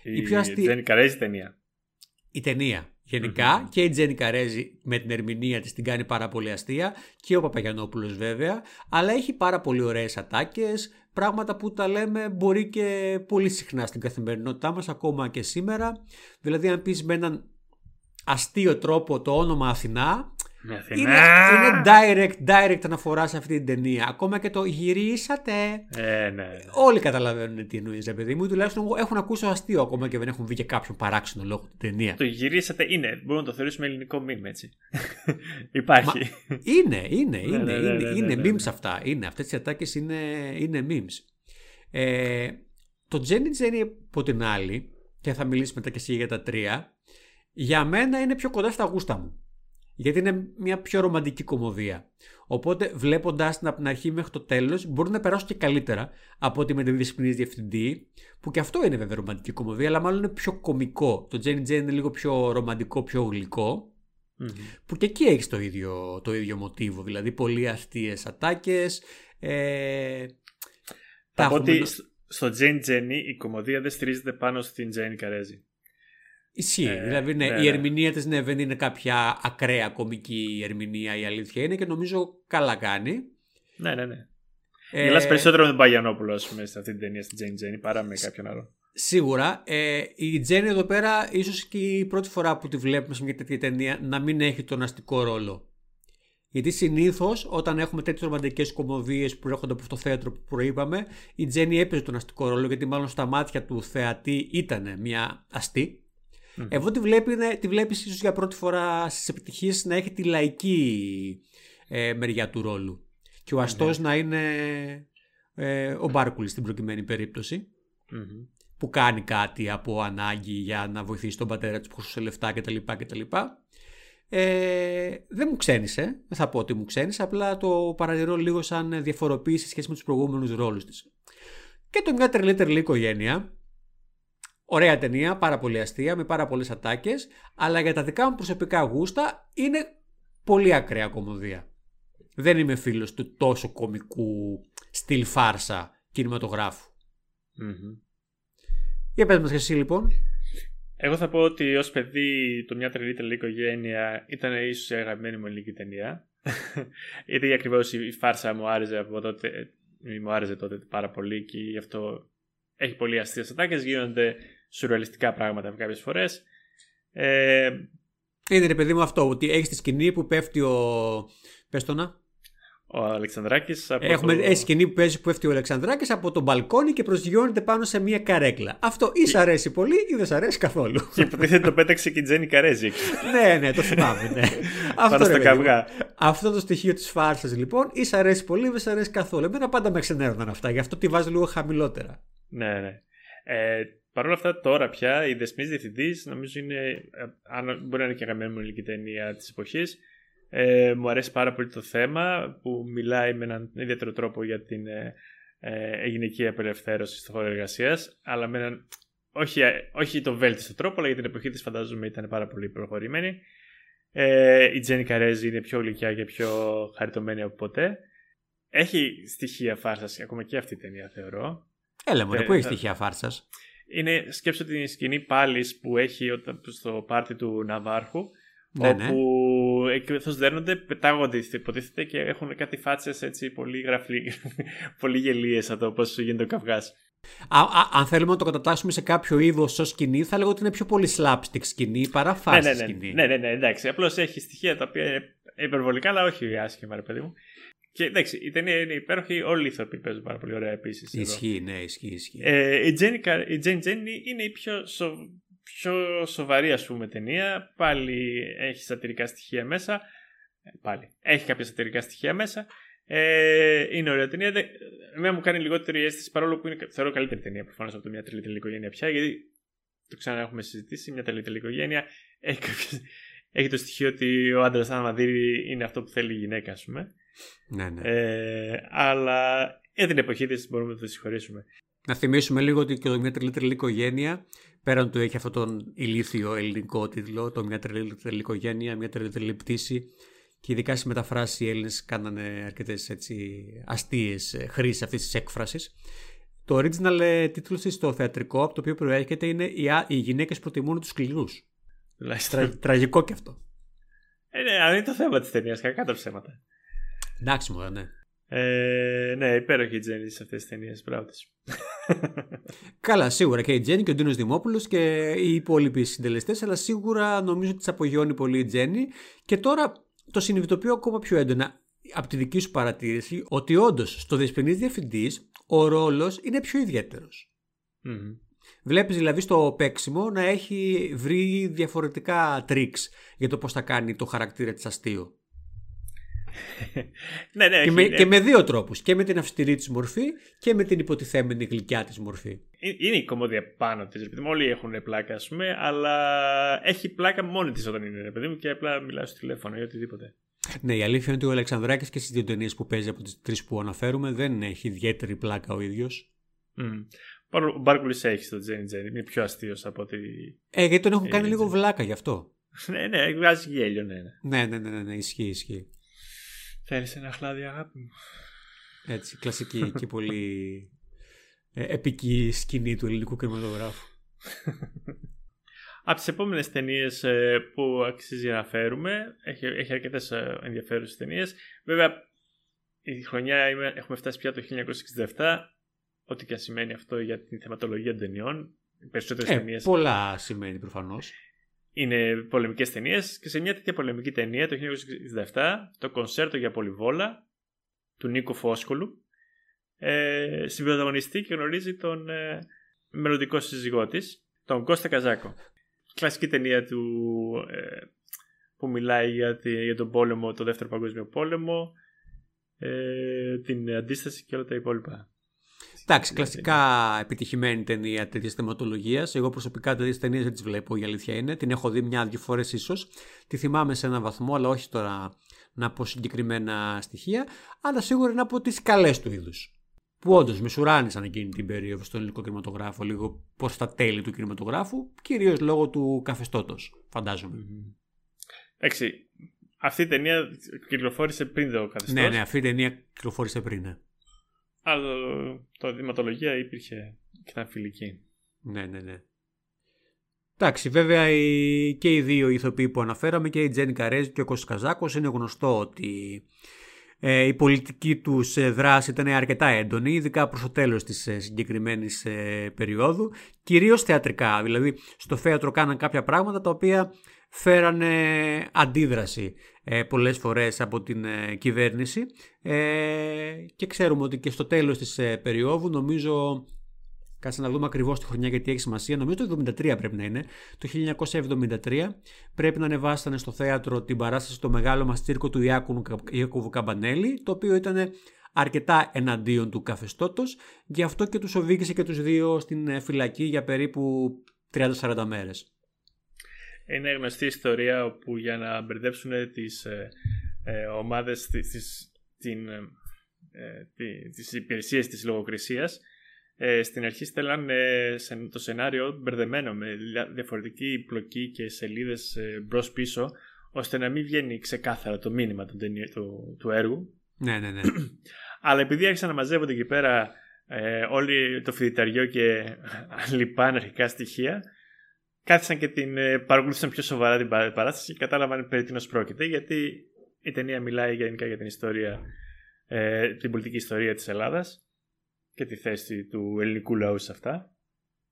Η
πιο αστεία-
Τζέννη Καρέζη ταινία.
Η ταινία γενικά. Και η Τζέννη Καρέζη με την ερμηνεία της την κάνει πάρα πολύ αστεία. Και ο Παπαγιανόπουλος βέβαια. Αλλά έχει πάρα πολύ ωραίες ατάκες. Πράγματα που τα λέμε μπορεί και πολύ συχνά στην καθημερινότητά μας ακόμα και σήμερα. Δηλαδή αν πεις με έναν αστείο τρόπο το όνομα Αθηνά
Με
είναι,
Αθηνά.
είναι direct, direct αναφορά σε αυτή την ταινία ακόμα και το γυρίσατε
Ε, ναι.
Όλοι καταλαβαίνουν τι εννοείς, ρε παιδί μου. ή Τουλάχιστον έχουν ακούσει το αστείο ακόμα και δεν έχουν βγει και κάποιον παράξενο λόγο την ταινία.
Το γυρίσατε είναι. Μπορούμε να το θεωρήσουμε ελληνικό meme, έτσι. Υπάρχει.
Είναι, είναι, είναι,
ναι, ναι,
είναι,
ναι, ναι,
είναι
ναι, ναι.
memes αυτά. Είναι, αυτές οι ατάκες είναι, είναι memes. Ε, το Jenny Jenny από την άλλη, και θα μιλήσεις μετά και εσύ για τα τρία, για μένα είναι πιο κοντά στα γούστα μου. Γιατί είναι μια πιο ρομαντική κομμωδία. Οπότε βλέποντα την από την αρχή μέχρι το τέλος, μπορεί να περάσω και καλύτερα από ότι με την Δυσπληνή Διευθυντή, που και αυτό είναι βέβαια ρομαντική κομμωδία, αλλά μάλλον είναι πιο κωμικό. Το Jenny Jenny είναι λίγο πιο ρομαντικό, πιο γλυκό
Μμμ.
που και εκεί έχει το ίδιο, το ίδιο μοτίβο. Δηλαδή πολύ αστείες ατάκες. Ε,
Θα πω
έχουμε-
ότι στο- στο Τζέιν Τζένι η κομμωδία δεν στηρίζεται πάνω στην Τζένι Καρέζη.
Ισχύει.
Ε,
δηλαδή ναι,
ναι,
η
ναι.
ερμηνεία της ναι, δεν είναι κάποια ακραία κομική ερμηνεία η αλήθεια είναι και νομίζω καλά κάνει.
Ναι, ναι, ναι.
Ε,
Γελάς περισσότερο με τον Παγιανόπουλο, ας πούμε, σε αυτή την ταινία στην Τζέιν Τζένι παρά με κάποιον άλλο.
Σίγουρα. Ε, η Τζέννη εδώ πέρα, ίσως και η πρώτη φορά που τη βλέπουμε σε μια τέτοια ταινία, να μην έχει τον αστικό ρόλο. Γιατί συνήθως όταν έχουμε τέτοιες ρομαντικές κομμωδίες που έρχονται από αυτό το θέατρο που προείπαμε, η Τζέννη έπαιζε τον αστικό ρόλο, γιατί μάλλον στα μάτια του θεατή ήταν μια αστή.
Μμμ.
Εδώ τη, βλέπει, τη βλέπεις ίσως για πρώτη φορά στις επιτυχίες να έχει τη λαϊκή ε, μεριά του ρόλου. Και ο αστός να είναι ε, ο Μπάρκουλης στην προκειμένη περίπτωση
Μμμ.
που κάνει κάτι από ανάγκη για να βοηθήσει τον πατέρα του που χρωστούσε λεφτά κτλ. κτλ. Ε, δεν μου ξένησε, δεν θα πω ότι μου ξένησε, απλά το παρατηρώ λίγο σαν διαφοροποίηση σε σχέση με τους προηγούμενους ρόλους της. Και το μια τρελή τρελή οικογένεια, ωραία ταινία, πάρα πολύ αστεία, με πάρα πολλές ατάκες, αλλά για τα δικά μου προσωπικά γούστα είναι πολύ ακραία κομμωδία. Δεν είμαι φίλος του τόσο κομικού στυλ φάρσα κινηματογράφου.
Μμμ.
Για πες μας και εσύ λοιπόν.
Εγώ θα πω ότι ως παιδί το μια τρελή τρελή οικογένεια ήταν ίσως η αγαπημένη μου ελληνική ταινία. Γιατί ακριβώς η φάρσα μου άρεσε από τότε, μου άρεσε τότε πάρα πολύ και γι' αυτό έχει πολύ αστείες ατάκες. Γίνονται σουρεαλιστικά πράγματα κάποιες φορές. Ε,
είναι ρε παιδί μου αυτό, ότι έχεις τη σκηνή που πέφτει ο. Πες το να.
Ο Αλεξανδράκης.
Έχουμε το... σκηνή που παίζει που πέφτει ο Αλεξανδράκης από τον μπαλκόνι και προσγειώνεται πάνω σε μια καρέκλα. Αυτό ή σ' αρέσει πολύ ή δεν σ' αρέσει καθόλου.
Και υποτίθεται το πέταξε και η Τζέννη Καρέζη.
ναι, ναι, το θυμάμαι. Ναι.
Αυτό, στο καυγά.
Αυτό το στοιχείο της φάρσας λοιπόν, ή σ' αρέσει πολύ ή δεν σ' αρέσει καθόλου. Εμένα πάντα με ξενέρωναν αυτά, γι' αυτό τη βάζω λίγο χαμηλότερα.
Ναι, ναι. Ε, Παρ' όλα αυτά, τώρα πια η Δεσμή Διευθυντής νομίζω είναι. Ε, αν μπορεί να είναι και αγαπημένη μου ελληνική ταινία της εποχής. Ε, μου αρέσει πάρα πολύ το θέμα που μιλάει με έναν ιδιαίτερο τρόπο για την ε, ε, γυναική απελευθέρωση στο χώρο εργασίας, αλλά με έναν όχι, όχι τον βέλτιστο τρόπο, αλλά για την εποχή της φαντάζομαι ήταν πάρα πολύ προχωρημένη. Ε, η Τζένι Καρέζη είναι πιο γλυκιά και πιο χαριτωμένη από ποτέ. Έχει στοιχεία φάρσας, ακόμα και αυτή η ταινία θεωρώ.
Έλα μου, ε, πού έχει στοιχεία φάρσας;
Είναι σκέψω την σκηνή πάλι που έχει στο πάρτι του Ναβάρχου ναι, ναι. όπου ναι. δέρνονται, πετάγονται υποτίθεται και έχουν κάτι φάτσες έτσι πολύ γραφλή, πολύ γελίες εδώ πώς γίνεται ο καυγάς.
αν θέλουμε να το κατατάσσουμε σε κάποιο είδος ως σκηνή, θα λέγω ότι είναι πιο πολύ slapstick σκηνή παρά φάση
ναι, ναι, ναι,
σκηνή.
Ναι, ναι, ναι, εντάξει. Απλώς έχει στοιχεία τα οποία είναι υπερβολικά, αλλά όχι άσχημα, ρε παιδί μου. Και εντάξει, η ταινία είναι υπέροχη, όλοι οι ηθοποιοί παίζουν πάρα πολύ ωραία επίσης.
Ισχύει, ναι, ισχύει. ισχύει.
Ε, η Jane Jenny είναι η πιο, σο, πιο σοβαρή, ας πούμε, ταινία. Πάλι έχει σατυρικά στοιχεία μέσα. Ε, πάλι. Έχει κάποια σατυρικά στοιχεία μέσα. Ε, είναι ωραία ταινία. Εμένα μου κάνει λιγότερη αίσθηση παρόλο που είναι, θεωρώ καλύτερη ταινία προφανώς από το μια τρελή οικογένεια πια. Γιατί το ξανά έχουμε συζητήσει. Μια τρελή οικογένεια έχει, έχει το στοιχείο ότι ο άντρας, αν είναι αυτό που θέλει η γυναίκα, ας πούμε.
Ναι, ναι.
Ε, αλλά για την εποχή της μπορούμε να το συγχωρήσουμε.
Να θυμίσουμε λίγο ότι και το Μια τρελή τρελή οικογένεια, πέραν του έχει αυτόν τον ηλίθιο ελληνικό τίτλο, το Μια τρελή τρελή οικογένεια, Μια τρελή τρελή πτήση. Και ειδικά στις μεταφράσεις οι Έλληνες κάνανε αρκετές αστείες χρήσεις αυτής της έκφρασης. Το original ε, τίτλος της στο θεατρικό, από το οποίο προέρχεται, είναι Οι, γυναίκες προτιμούν τους σκληρούς. Τρα, τραγικό και αυτό.
Ε, ναι, αν είναι το θέμα της ταινίας, κακά τα ψέματα.
Εντάξει, μου, ναι.
Ε, ναι, υπέροχη η Τζέννη σε αυτές τις ταινίες. Μπράβο
Καλά, σίγουρα και η Τζέννη και ο Ντίνο Δημόπουλος και οι υπόλοιποι συντελεστές, αλλά σίγουρα νομίζω ότι τι απογειώνει πολύ η Τζέννη. Και τώρα το συνειδητοποιώ ακόμα πιο έντονα από τη δική σου παρατήρηση ότι όντως στο Δεσπινή Διευθυντής ο ρόλος είναι πιο ιδιαίτερος. Mm-hmm. Βλέπεις δηλαδή στο παίξιμο να έχει βρει διαφορετικά τρίξ για το πώς θα κάνει το χαρακτήρα της αστείο.
ναι, ναι,
και, με, και με δύο τρόπους. Και με την αυστηρή της μορφή και με την υποτιθέμενη γλυκιά της μορφή.
Ε, είναι η κομμόδια πάνω της. Όλοι έχουν πλάκα, ας πούμε, αλλά έχει πλάκα μόνη της όταν είναι, παιδί μου, και απλά μιλάει στο τηλέφωνο ή οτιδήποτε.
Ναι, η αλήθεια είναι ότι ο Αλεξανδράκης και στις δύο ταινίες που παίζει από τις τρεις που αναφέρουμε δεν έχει ιδιαίτερη πλάκα ο ίδιος.
Mm. Ο Μπάρκουλη έχει στο Τζένι Τζένι, είναι πιο αστείος από ότι.
Ε, γιατί τον έχουν κάνει λίγο βλάκα γι' αυτό.
ναι, ναι, βγάζει γέλιο, ναι.
Ναι, ναι, ναι, ναι, ναι ισχύει, ισχύει.
Θέλεις ένα χλάδι αγάπη μου.
Έτσι, κλασική και πολύ ε, επική σκηνή του ελληνικού κινηματογράφου.
Από τις επόμενες ταινίες ε, που αξίζει να φέρουμε, έχει, έχει αρκετές ε, ενδιαφέρουσες ταινίες. Βέβαια, η χρονιά έχουμε φτάσει πια το 1967, ό,τι και αν σημαίνει αυτό για την θεματολογία των ταινιών.
περισσότερες ε, ταινίε. Πολλά σημαίνει προφανώς
είναι πολεμικές ταινίες και σε μια τέτοια πολεμική ταινία το 1967 το κονσέρτο για πολυβόλα του Νίκο Φόσκολου ε, συμπροταγωνιστεί και γνωρίζει τον ε, μελλοντικό σύζυγό της, τον Κώστα Καζάκο. Κλασική ταινία του ε, που μιλάει για, τη, για τον πόλεμο, το δεύτερο παγκόσμιο πόλεμο, ε, την αντίσταση και όλα τα υπόλοιπα.
Εντάξει, κλασικά επιτυχημένη ταινία τέτοιας θεματολογίας. Εγώ προσωπικά τέτοιες ταινίες δεν τις βλέπω, η αλήθεια είναι. Την έχω δει μια-δυο φορές ίσως. Τη θυμάμαι σε έναν βαθμό, αλλά όχι τώρα να πω συγκεκριμένα στοιχεία. Αλλά σίγουρα είναι από τις καλές του είδους. Που όντως με σουράνισαν εκείνη την περίοδο στον ελληνικό κινηματογράφο, λίγο προς τα τέλη του κινηματογράφου, κυρίως λόγω του καθεστώτος, φαντάζομαι.
Εντάξει, αυτή η ταινία κυκλοφόρησε πριν το καθεστώς.
Ναι, ναι, αυτή η ταινία κυκλοφόρησε πριν. Ναι.
Αλλά το, το υπήρχε και ήταν φιλική.
Ναι, ναι, ναι. Εντάξει, βέβαια οι, και οι δύο ηθοποιοί που αναφέραμε και η Τζένι Καρέζ και ο Κώστας Καζάκος είναι γνωστό ότι ε, η πολιτική τους ε, δράση ήταν αρκετά έντονη, ειδικά προς το τέλος της ε, συγκεκριμένης ε, περίοδου, κυρίως θεατρικά, δηλαδή στο θέατρο κάναν κάποια πράγματα τα οποία φέρανε αντίδραση ε, πολλές φορές από την ε, κυβέρνηση ε, και ξέρουμε ότι και στο τέλος της ε, περίοδου νομίζω Κάτσε να δούμε ακριβώς τη χρονιά γιατί έχει σημασία. Νομίζω το 1973 πρέπει να είναι. Το 1973 πρέπει να ανεβάσανε στο θέατρο την παράσταση το μεγάλο μας τσίρκο του Ιάκωβου Καμπανέλη, το οποίο ήταν αρκετά εναντίον του καθεστώτος. Γι' αυτό και τους οδήγησε και τους δύο στην ε, φυλακή για περίπου 30-40 μέρες.
Είναι γνωστή ιστορία όπου για να μπερδέψουν τις ε, ε, ομάδες, τις υπηρεσίες της λογοκρισίας, ε, στην αρχή στέλναν το σενάριο μπερδεμένο με διαφορετική πλοκή και σελίδες ε, μπρος πίσω ώστε να μην βγαίνει ξεκάθαρα το μήνυμα του, του, του έργου.
Ναι, ναι, ναι.
Αλλά επειδή άρχισαν να μαζεύονται εκεί πέρα ε, όλοι το φοιτηταριό και λοιπά αναρχικά στοιχεία, κάθισαν και την ε, παρακολούθησαν πιο σοβαρά την παράσταση και κατάλαβαν περί τίνος πρόκειται, γιατί η ταινία μιλάει γενικά για την ιστορία, ε, την πολιτική ιστορία της Ελλάδας και τη θέση του ελληνικού λαού σε αυτά.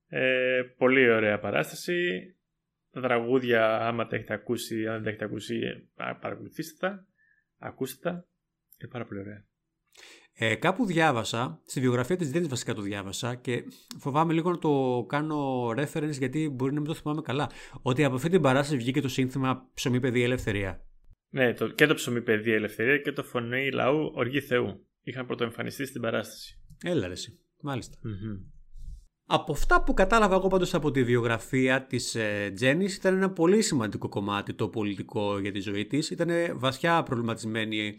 Ε, πολύ ωραία παράσταση. Τα τραγούδια, άμα τα έχετε ακούσει, αν δεν τα έχετε ακούσει, παρακολουθήστε τα, ακούστε τα. Είναι πάρα πολύ ωραία.
Ε, κάπου διάβασα, στη βιογραφία της Δίνης βασικά το διάβασα και φοβάμαι λίγο να το κάνω reference γιατί μπορεί να μην το θυμάμαι καλά. Ότι από αυτή την παράσταση βγήκε το σύνθημα Ψωμί Παιδεία Ελευθερία.
Ναι, το, και το Ψωμί Παιδεία Ελευθερία και το Φωνή Λαού Οργή Θεού. Είχαν πρωτοεμφανιστεί στην παράσταση.
Έλα ρε Από αυτά που κατάλαβα εγώ πάντως από τη βιογραφία της ε, Τζέννης ήταν ένα πολύ σημαντικό κομμάτι το πολιτικό για τη ζωή της. Ήταν βασιά προβληματισμένη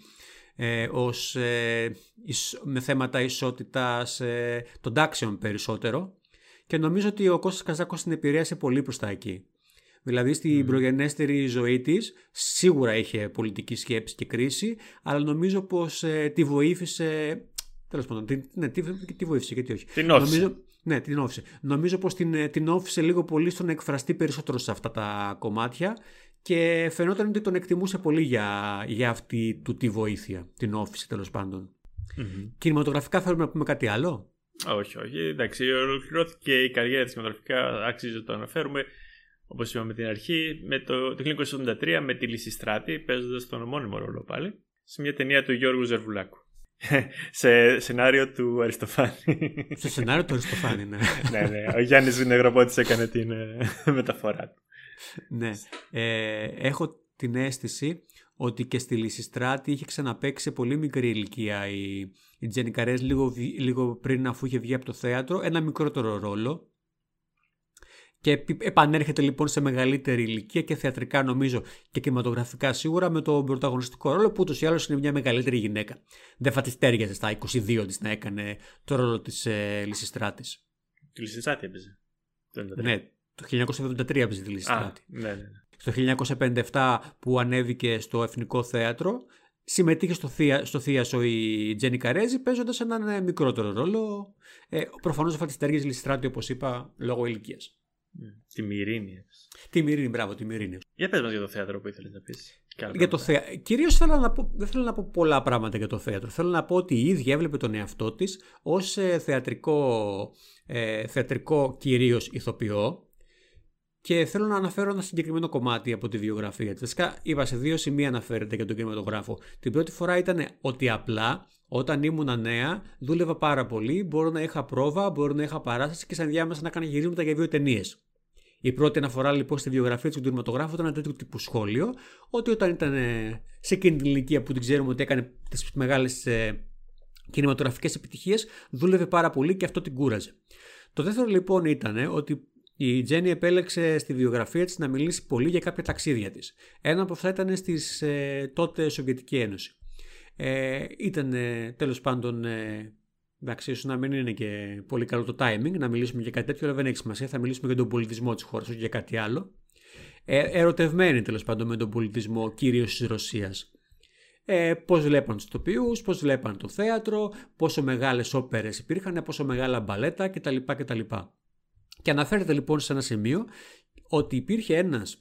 ε, ως, ε, με θέματα ισότητας ε, των τάξεων περισσότερο και νομίζω ότι ο Κώστας Καζάκος την επηρέασε πολύ προς τα εκεί. Δηλαδή στην mm. προγενέστερη ζωή της σίγουρα είχε πολιτική σκέψη και κρίση αλλά νομίζω πως ε, τη βοήθησε Τέλος πάντων, την, ναι, τι, τι βοήθησε και τι όχι.
Την όφησε. Νομίζω,
ναι, την όφησε. Νομίζω πως την, ε, την όφησε λίγο πολύ στο να εκφραστεί περισσότερο σε αυτά τα κομμάτια και φαινόταν ότι τον εκτιμούσε πολύ για, για αυτή του τη βοήθεια. Την όφησε τέλος πάντων. Mm-hmm. Κινηματογραφικά θέλουμε να πούμε κάτι άλλο;
Όχι, όχι. Εντάξει, ολοκληρώθηκε η καριέρα της κινηματογραφικά, άξιζε να το αναφέρουμε. Όπως είπαμε την αρχή, με το, το 1983 με τη Λυσιστράτη, παίζοντας τον ομώνυμο ρόλο πάλι, σε μια ταινία του Γιώργου Ζερβουλάκου. σε σενάριο του Αριστοφάνη.
Σε σενάριο του Αριστοφάνη, ναι.
ναι, ναι. Ο Γιάννης Βινεγροπότης έκανε την ε, μεταφορά του.
Ναι. Ε, έχω την αίσθηση ότι και στη Λυσιστράτη είχε ξαναπέξει σε πολύ μικρή ηλικία η, η Τζένι Καρές λίγο, λίγο πριν αφού είχε βγει από το θέατρο ένα μικρότερο ρόλο και επανέρχεται λοιπόν σε μεγαλύτερη ηλικία και θεατρικά νομίζω και κινηματογραφικά σίγουρα με τον πρωταγωνιστικό ρόλο που ούτως ή άλλως είναι μια μεγαλύτερη γυναίκα. Δεν θα τη τέριαζε στα 22 της να έκανε το ρόλο της ε, Λυσιστράτης.
Τη Λυσιστράτη έπαιζε.
Ναι, το 1973 έπαιζε τη Λυσιστράτη.
Ναι, ναι, ναι.
Στο 1957 που ανέβηκε στο Εθνικό Θέατρο συμμετείχε στο, θεία, στο θείασο η Τζένι Καρέζη παίζοντας έναν ε, μικρότερο ρόλο. Ε, Προφανώς θα τη τέριαζε Λυσιστράτη όπως είπα λόγω ηλικίας.
Τη Μυρίνη.
Τη Μυρίνη, μπράβο, τη Μυρίνη.
Για πες μας για το θέατρο που ήθελες να πεις.
Για το θέα... Κυρίως θέλω να πω... δεν θέλω να πω πολλά πράγματα για το θέατρο. Θέλω να πω ότι η ίδια έβλεπε τον εαυτό της ως ε, θεατρικό, ε, θεατρικό κυρίως ηθοποιό και θέλω να αναφέρω ένα συγκεκριμένο κομμάτι από τη βιογραφία της. Βασικά είπα σε δύο σημεία αναφέρεται για τον κινηματογράφο. Την πρώτη φορά ήταν ότι απλά όταν ήμουν νέα, δούλευα πάρα πολύ. Μπορώ να είχα πρόβα, μπορώ να είχα παράσταση και σαν διάμεσα να έκανα γυρίσματα για δύο ταινίες. Η πρώτη αναφορά λοιπόν στη βιογραφία του κινηματογράφου ήταν ένα τέτοιο τύπου σχόλιο, ότι όταν ήταν ε, σε εκείνη την ηλικία που την ξέρουμε ότι έκανε τις μεγάλες κινηματογραφικές επιτυχίες, δούλευε πάρα πολύ και αυτό την κούραζε. Το δεύτερο λοιπόν ήταν ότι η Τζέννη επέλεξε στη βιογραφία της να μιλήσει πολύ για κάποια ταξίδια της. Ένα από αυτά ήταν στις ε, τότε Σοβιετική Ένωση. Ε, ήταν ε, τέλος πάντων ε, Εντάξει, ίσως να μην είναι και πολύ καλό το timing να μιλήσουμε για κάτι τέτοιο, αλλά δεν έχει σημασία. Θα μιλήσουμε για τον πολιτισμό της χώρας, όχι για κάτι άλλο. Ε, ερωτευμένοι τέλος πάντων με τον πολιτισμό, κυρίως της Ρωσίας. Ε, πώς βλέπαν τους τοπιούς, πώς βλέπαν το θέατρο, πόσο μεγάλες όπερες υπήρχαν, πόσο μεγάλα μπαλέτα κτλ. κτλ. Και αναφέρεται λοιπόν σε ένα σημείο ότι υπήρχε ένας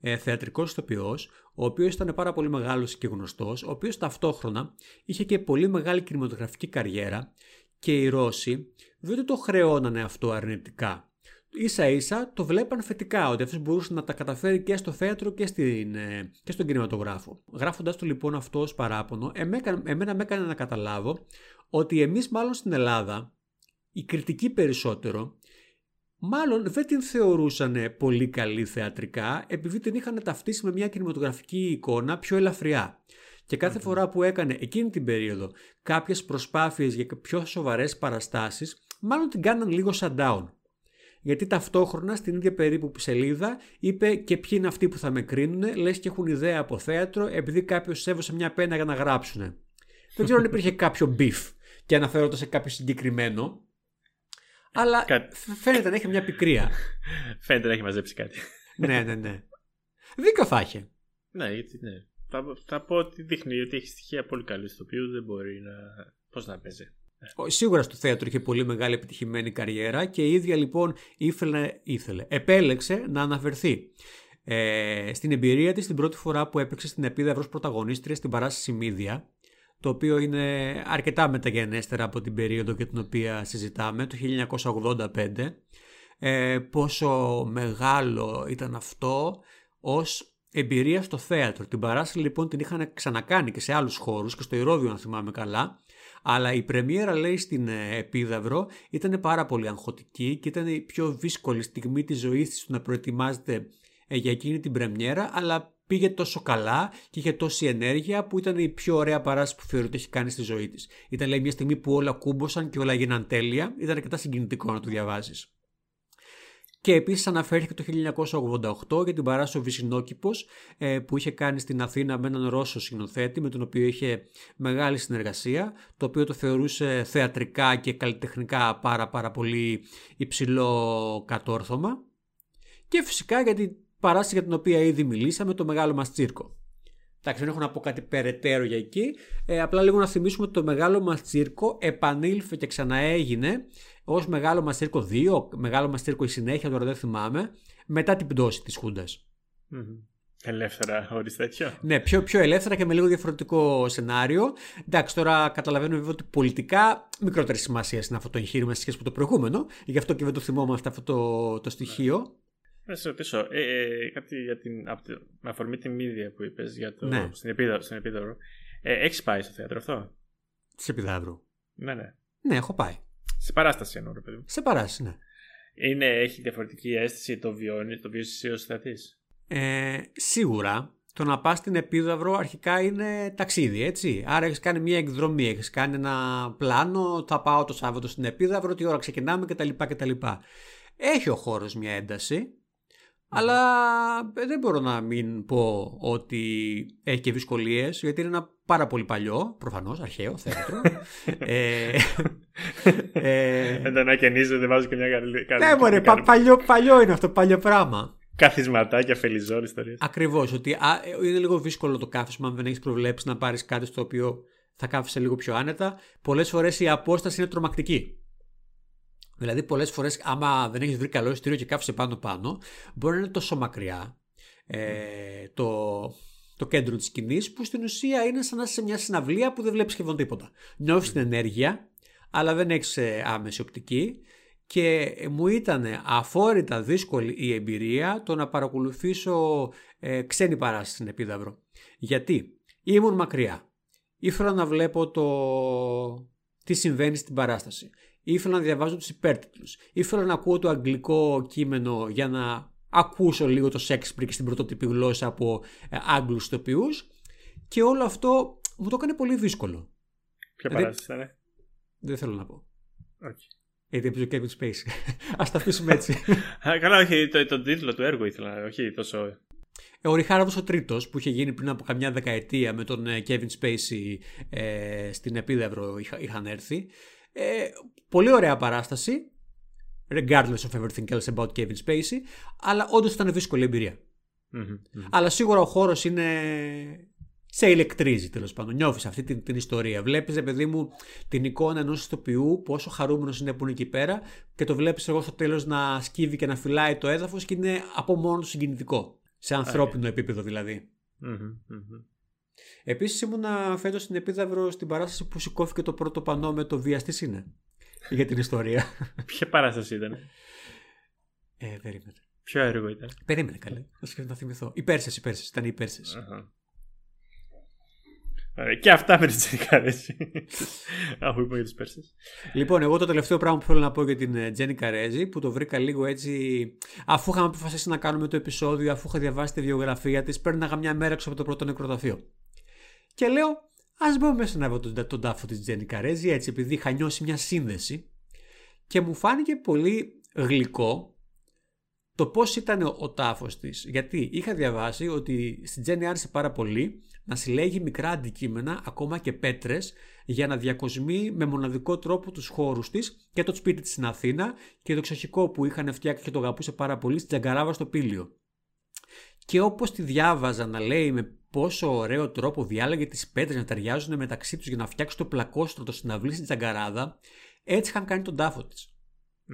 ε, θεατρικός ηθοποιός, ο οποίος ήταν πάρα πολύ μεγάλος και γνωστός, ο οποίος ταυτόχρονα είχε και πολύ μεγάλη κινηματογραφική καριέρα και οι Ρώσοι δεν το χρεώνανε αυτό αρνητικά. Ίσα ίσα το βλέπαν θετικά ότι αυτός μπορούσε να τα καταφέρει και στο θέατρο και, στην, ε, και στον κινηματογράφο. Γράφοντας το λοιπόν αυτό ως παράπονο, εμένα με έκανε να καταλάβω ότι εμείς μάλλον στην Ελλάδα, η κριτική περισσότερο, μάλλον δεν την θεωρούσαν πολύ καλή θεατρικά επειδή την είχαν ταυτίσει με μια κινηματογραφική εικόνα πιο ελαφριά. Και καθε φορά που έκανε εκείνη την περίοδο κάποιες προσπάθειες για πιο σοβαρές παραστάσεις, μάλλον την κάναν λίγο down. Γιατί ταυτόχρονα στην ίδια περίπου σελίδα είπε και ποιοι είναι αυτοί που θα με κρίνουν, λες και έχουν ιδέα από θέατρο επειδή κάποιος έβωσε μια πένα για να γράψουν. Δεν ξέρω αν υπήρχε κάποιο beef και αναφέροντα σε κάποιο συγκεκριμένο. Αλλά φαίνεται να έχει μια πικρία.
φαίνεται να έχει μαζέψει κάτι.
ναι, ναι, ναι. Δίκιο θα είχε.
Ναι, γιατί ναι. Θα, θα πω ότι δείχνει ότι έχει στοιχεία πολύ καλή στο οποίο δεν μπορεί να. Πώς να παίζει.
Σίγουρα στο θέατρο είχε πολύ μεγάλη επιτυχημένη καριέρα και η ίδια λοιπόν ήθελε, ήθελε επέλεξε να αναφερθεί ε, στην εμπειρία της την πρώτη φορά που έπαιξε στην επίδαυρος πρωταγωνίστρια στην παράσταση Μίδια το οποίο είναι αρκετά μεταγενέστερα από την περίοδο για την οποία συζητάμε, το 1985. Ε, πόσο μεγάλο ήταν αυτό ως εμπειρία στο θέατρο. Την παράσταση λοιπόν την είχαν ξανακάνει και σε άλλους χώρους και στο Ηρώδιο να θυμάμαι καλά. Αλλά η πρεμιέρα λέει στην ε, Επίδαυρο ήταν πάρα πολύ αγχωτική και ήταν η πιο δύσκολη στιγμή της ζωής της να προετοιμάζεται ε, για εκείνη την πρεμιέρα αλλά πήγε τόσο καλά και είχε τόση ενέργεια που ήταν η πιο ωραία παράσταση που θεωρείται ότι έχει κάνει στη ζωή της. Ήταν λέει μια στιγμή που όλα κούμποσαν και όλα έγιναν τέλεια. Ήταν αρκετά συγκινητικό να το διαβάζει. Και επίσης αναφέρθηκε το 1988 για την παράσταση ο Βυσινόκηπο ε, που είχε κάνει στην Αθήνα με έναν Ρώσο σκηνοθέτη με τον οποίο είχε μεγάλη συνεργασία, το οποίο το θεωρούσε θεατρικά και καλλιτεχνικά πάρα πάρα πολύ υψηλό κατόρθωμα. Και φυσικά γιατί παράσταση για την οποία ήδη μιλήσαμε, το μεγάλο μας τσίρκο. Εντάξει, δεν έχω να πω κάτι περαιτέρω για εκεί. Ε, απλά λίγο να θυμίσουμε ότι το μεγάλο μας τσίρκο επανήλθε και ξαναέγινε ως μεγάλο μας τσίρκο 2, μεγάλο μας τσίρκο η συνέχεια, τώρα δεν θυμάμαι, μετά την πτώση της Χούντας.
Ελεύθερα, χωρίς τέτοιο.
Ναι, πιο, πιο ελεύθερα και με λίγο διαφορετικό σενάριο. Εντάξει, τώρα καταλαβαίνουμε βέβαια ότι πολιτικά μικρότερη σημασία είναι αυτό το εγχείρημα σε σχέση με το προηγούμενο. Γι' αυτό και δεν το θυμόμαστε αυτό το, το στοιχείο.
Να σε ρωτήσω, ε, ε, κάτι για την, από, με αφορμή τη μύδια που είπες για το,
ναι.
στην, επίδαυρο, στην επίδαυρο. Ε, Έχεις πάει στο θέατρο αυτό;
Της επιδαύρου.
Ναι, ναι.
Ναι, έχω πάει.
Σε παράσταση εννοώ, ρε παιδί.
Σε παράσταση, ναι.
Είναι, έχει διαφορετική αίσθηση, το βιώνεις, το βιώσεις ως θεατής;
Ε, σίγουρα. Το να πας στην επίδαυρο αρχικά είναι ταξίδι, έτσι. Άρα έχεις κάνει μια εκδρομή, έχεις κάνει ένα πλάνο. Θα πάω το Σάββατο στην επίδαυρο, τι ώρα ξεκινάμε κτλ. Έχει ο χώρος μια ένταση. Αλλά ε, δεν μπορώ να μην πω ότι έχει και δυσκολίες, γιατί είναι ένα πάρα πολύ παλιό, προφανώς, αρχαίο θέατρο. ε,
ε, δεν ανακαινίζω, δεν βάζω και μια καλή.
Ναι, μωρέ, παλιό, παλιό είναι αυτό, παλιό πράγμα.
Καθισματάκια, φελιζόρ, ιστορίες.
Ακριβώς. Ότι α, είναι λίγο δύσκολο το κάθισμα αν δεν έχεις προβλέψει να πάρεις κάτι στο οποίο θα κάθεσαι λίγο πιο άνετα. Πολλές φορές η απόσταση είναι τρομακτική. Δηλαδή, πολλές φορές, άμα δεν έχεις βρει καλό εισιτήριο και κάθεσαι πάνω-πάνω, μπορεί να είναι τόσο μακριά ε, το, το κέντρο της σκηνής, που στην ουσία είναι σαν να είσαι σε μια συναυλία που δεν βλέπεις σχεδόν τίποτα. Νιώθεις την ενέργεια, αλλά δεν έχεις ε, άμεση οπτική. Και μου ήταν αφόρητα δύσκολη η εμπειρία το να παρακολουθήσω ε, ξένη παράσταση στην Επίδαυρο. Γιατί; Ήμουν μακριά. Ήθελα να βλέπω το τι συμβαίνει στην παράσταση ήθελα να διαβάζω τους υπέρτιτλους, ήθελα να ακούω το αγγλικό κείμενο για να ακούσω λίγο το Shakespeare και στην πρωτότυπη γλώσσα από ε, Άγγλους τοπιούς και όλο αυτό μου το έκανε πολύ δύσκολο.
Ποια παράσταση ήταν,
Δεν θέλω να πω.
Όχι.
Γιατί έπαιζε Kevin Space. Α τα αφήσουμε έτσι.
Καλά, όχι, το, το τίτλο του έργου ήθελα, όχι τόσο.
Ε, ο Ριχάρδος ο τρίτος που είχε γίνει πριν από καμιά δεκαετία με τον ε, Kevin Spacey ε, στην Επίδευρο είχαν έρθει. Ε, πολύ ωραία παράσταση. Regardless of everything else about Kevin Spacey. Αλλά όντως ήταν δύσκολη Αλλά σίγουρα ο χώρος είναι σε ηλεκτρίζει τέλος πάντων. Νιώθεις αυτή την, την ιστορία. Βλέπεις, ρε παιδί μου, την εικόνα ενός ηθοποιού, πόσο χαρούμενος είναι που είναι εκεί πέρα, και το βλέπεις εγώ στο τέλος να σκύβει και να φυλάει το έδαφος και είναι από μόνο του συγκινητικό. Σε ανθρώπινο επίπεδο δηλαδή. Επίσης ήμουνα φέτος στην Επίδαυρο στην παράσταση που σηκώθηκε το πρώτο πανό με το βιαστή είναι. για την ιστορία.
Ποια παράσταση ήταν;
Ε, περίμενε.
Ποιο έργο ήταν;
Περίμενε καλέ. Να θυμηθώ. Οι Πέρσες, οι Πέρσες. Ήταν οι Πέρσες.
Και αυτά με την Τζένικα Ρέζη. Αφού είπα για τις Πέρσες.
Λοιπόν, εγώ το τελευταίο πράγμα που θέλω να πω για την Τζένικα Ρέζη, που το βρήκα λίγο έτσι. Αφού είχαμε αποφασίσει να κάνουμε το επεισόδιο, αφού είχα διαβάσει τη βιογραφία της, παίρναγα μια μέρα έξω από το πρώτο νεκροταφείο. Και λέω, ας μπω μέσα να βρω τον, τον τάφο της Τζένικα Ρέζη, έτσι, επειδή είχα νιώσει μια σύνδεση. Και μου φάνηκε πολύ γλυκό το πώς ήταν ο, ο τάφος της. Γιατί είχα διαβάσει ότι στην Τζέννη άρεσε πάρα πολύ να συλλέγει μικρά αντικείμενα, ακόμα και πέτρες, για να διακοσμεί με μοναδικό τρόπο τους χώρους της και το σπίτι της στην Αθήνα και το εξοχικό που είχαν φτιάξει και το αγαπούσε πάρα πολύ στην Τζαγκαράβα στο Πήλιο. Και όπως τη διάβαζα να λέει με πόσο ωραίο τρόπο διάλεγε τις πέτρες να ταιριάζουν μεταξύ τους για να φτιάξει το πλακόστρωτο στην αυλή στην Τζαγκαράδα, έτσι είχαν κάνει τον τάφο της.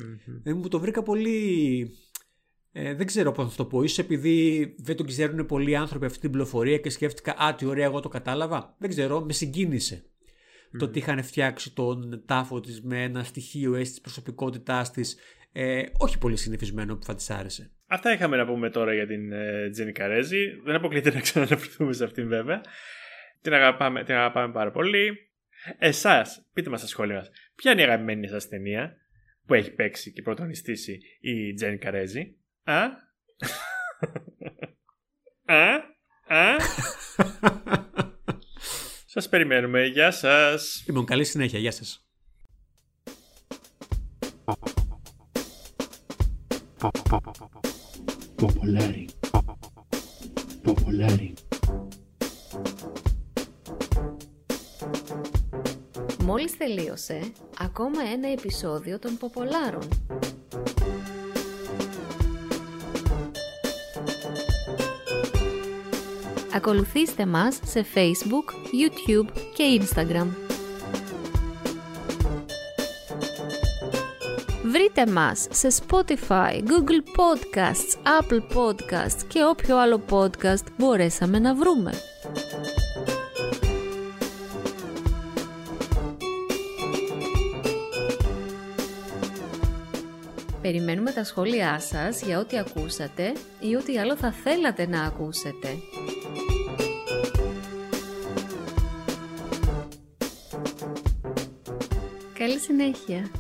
Mm-hmm. μου το βρήκα πολύ ε, δεν ξέρω πώς να το πω. σω επειδή δεν τον ξέρουν πολλοί άνθρωποι αυτή την πληροφορία και σκέφτηκα Α, τι ωραία, εγώ το κατάλαβα. Δεν ξέρω, με συγκίνησε. Το ότι είχαν φτιάξει τον τάφο της με ένα στοιχείο έτσι τη προσωπικότητάς της. Ε, όχι πολύ συνηθισμένο που θα της άρεσε.
Αυτά είχαμε να πούμε τώρα για την ε, Τζένι Καρέζη. Δεν αποκλείται να ξαναναφερθούμε σε αυτήν βέβαια. Την αγαπάμε, την αγαπάμε πάρα πολύ. Εσάς, πείτε μας στα σχόλια μας, ποια είναι η αγαπημένη σας ταινία που έχει παίξει και πρωτονιστήσει η Τζένι Καρέζη; Α; Α; Α; Σας περιμένουμε. Γεια σας.
Λοιπόν, καλή συνέχεια. Γεια σας. Ποπολάρι. Ποπολάρι.
Μόλις τελείωσε ακόμα ένα επεισόδιο των Ποπολάρων. Ακολουθήστε μας σε Facebook, YouTube και Instagram. Βρείτε μας σε Spotify, Google Podcasts, Apple Podcasts και όποιο άλλο podcast μπορέσαμε να βρούμε. Περιμένουμε τα σχόλιά σας για ό,τι ακούσατε ή ό,τι άλλο θα θέλατε να ακούσετε. Καλή συνέχεια.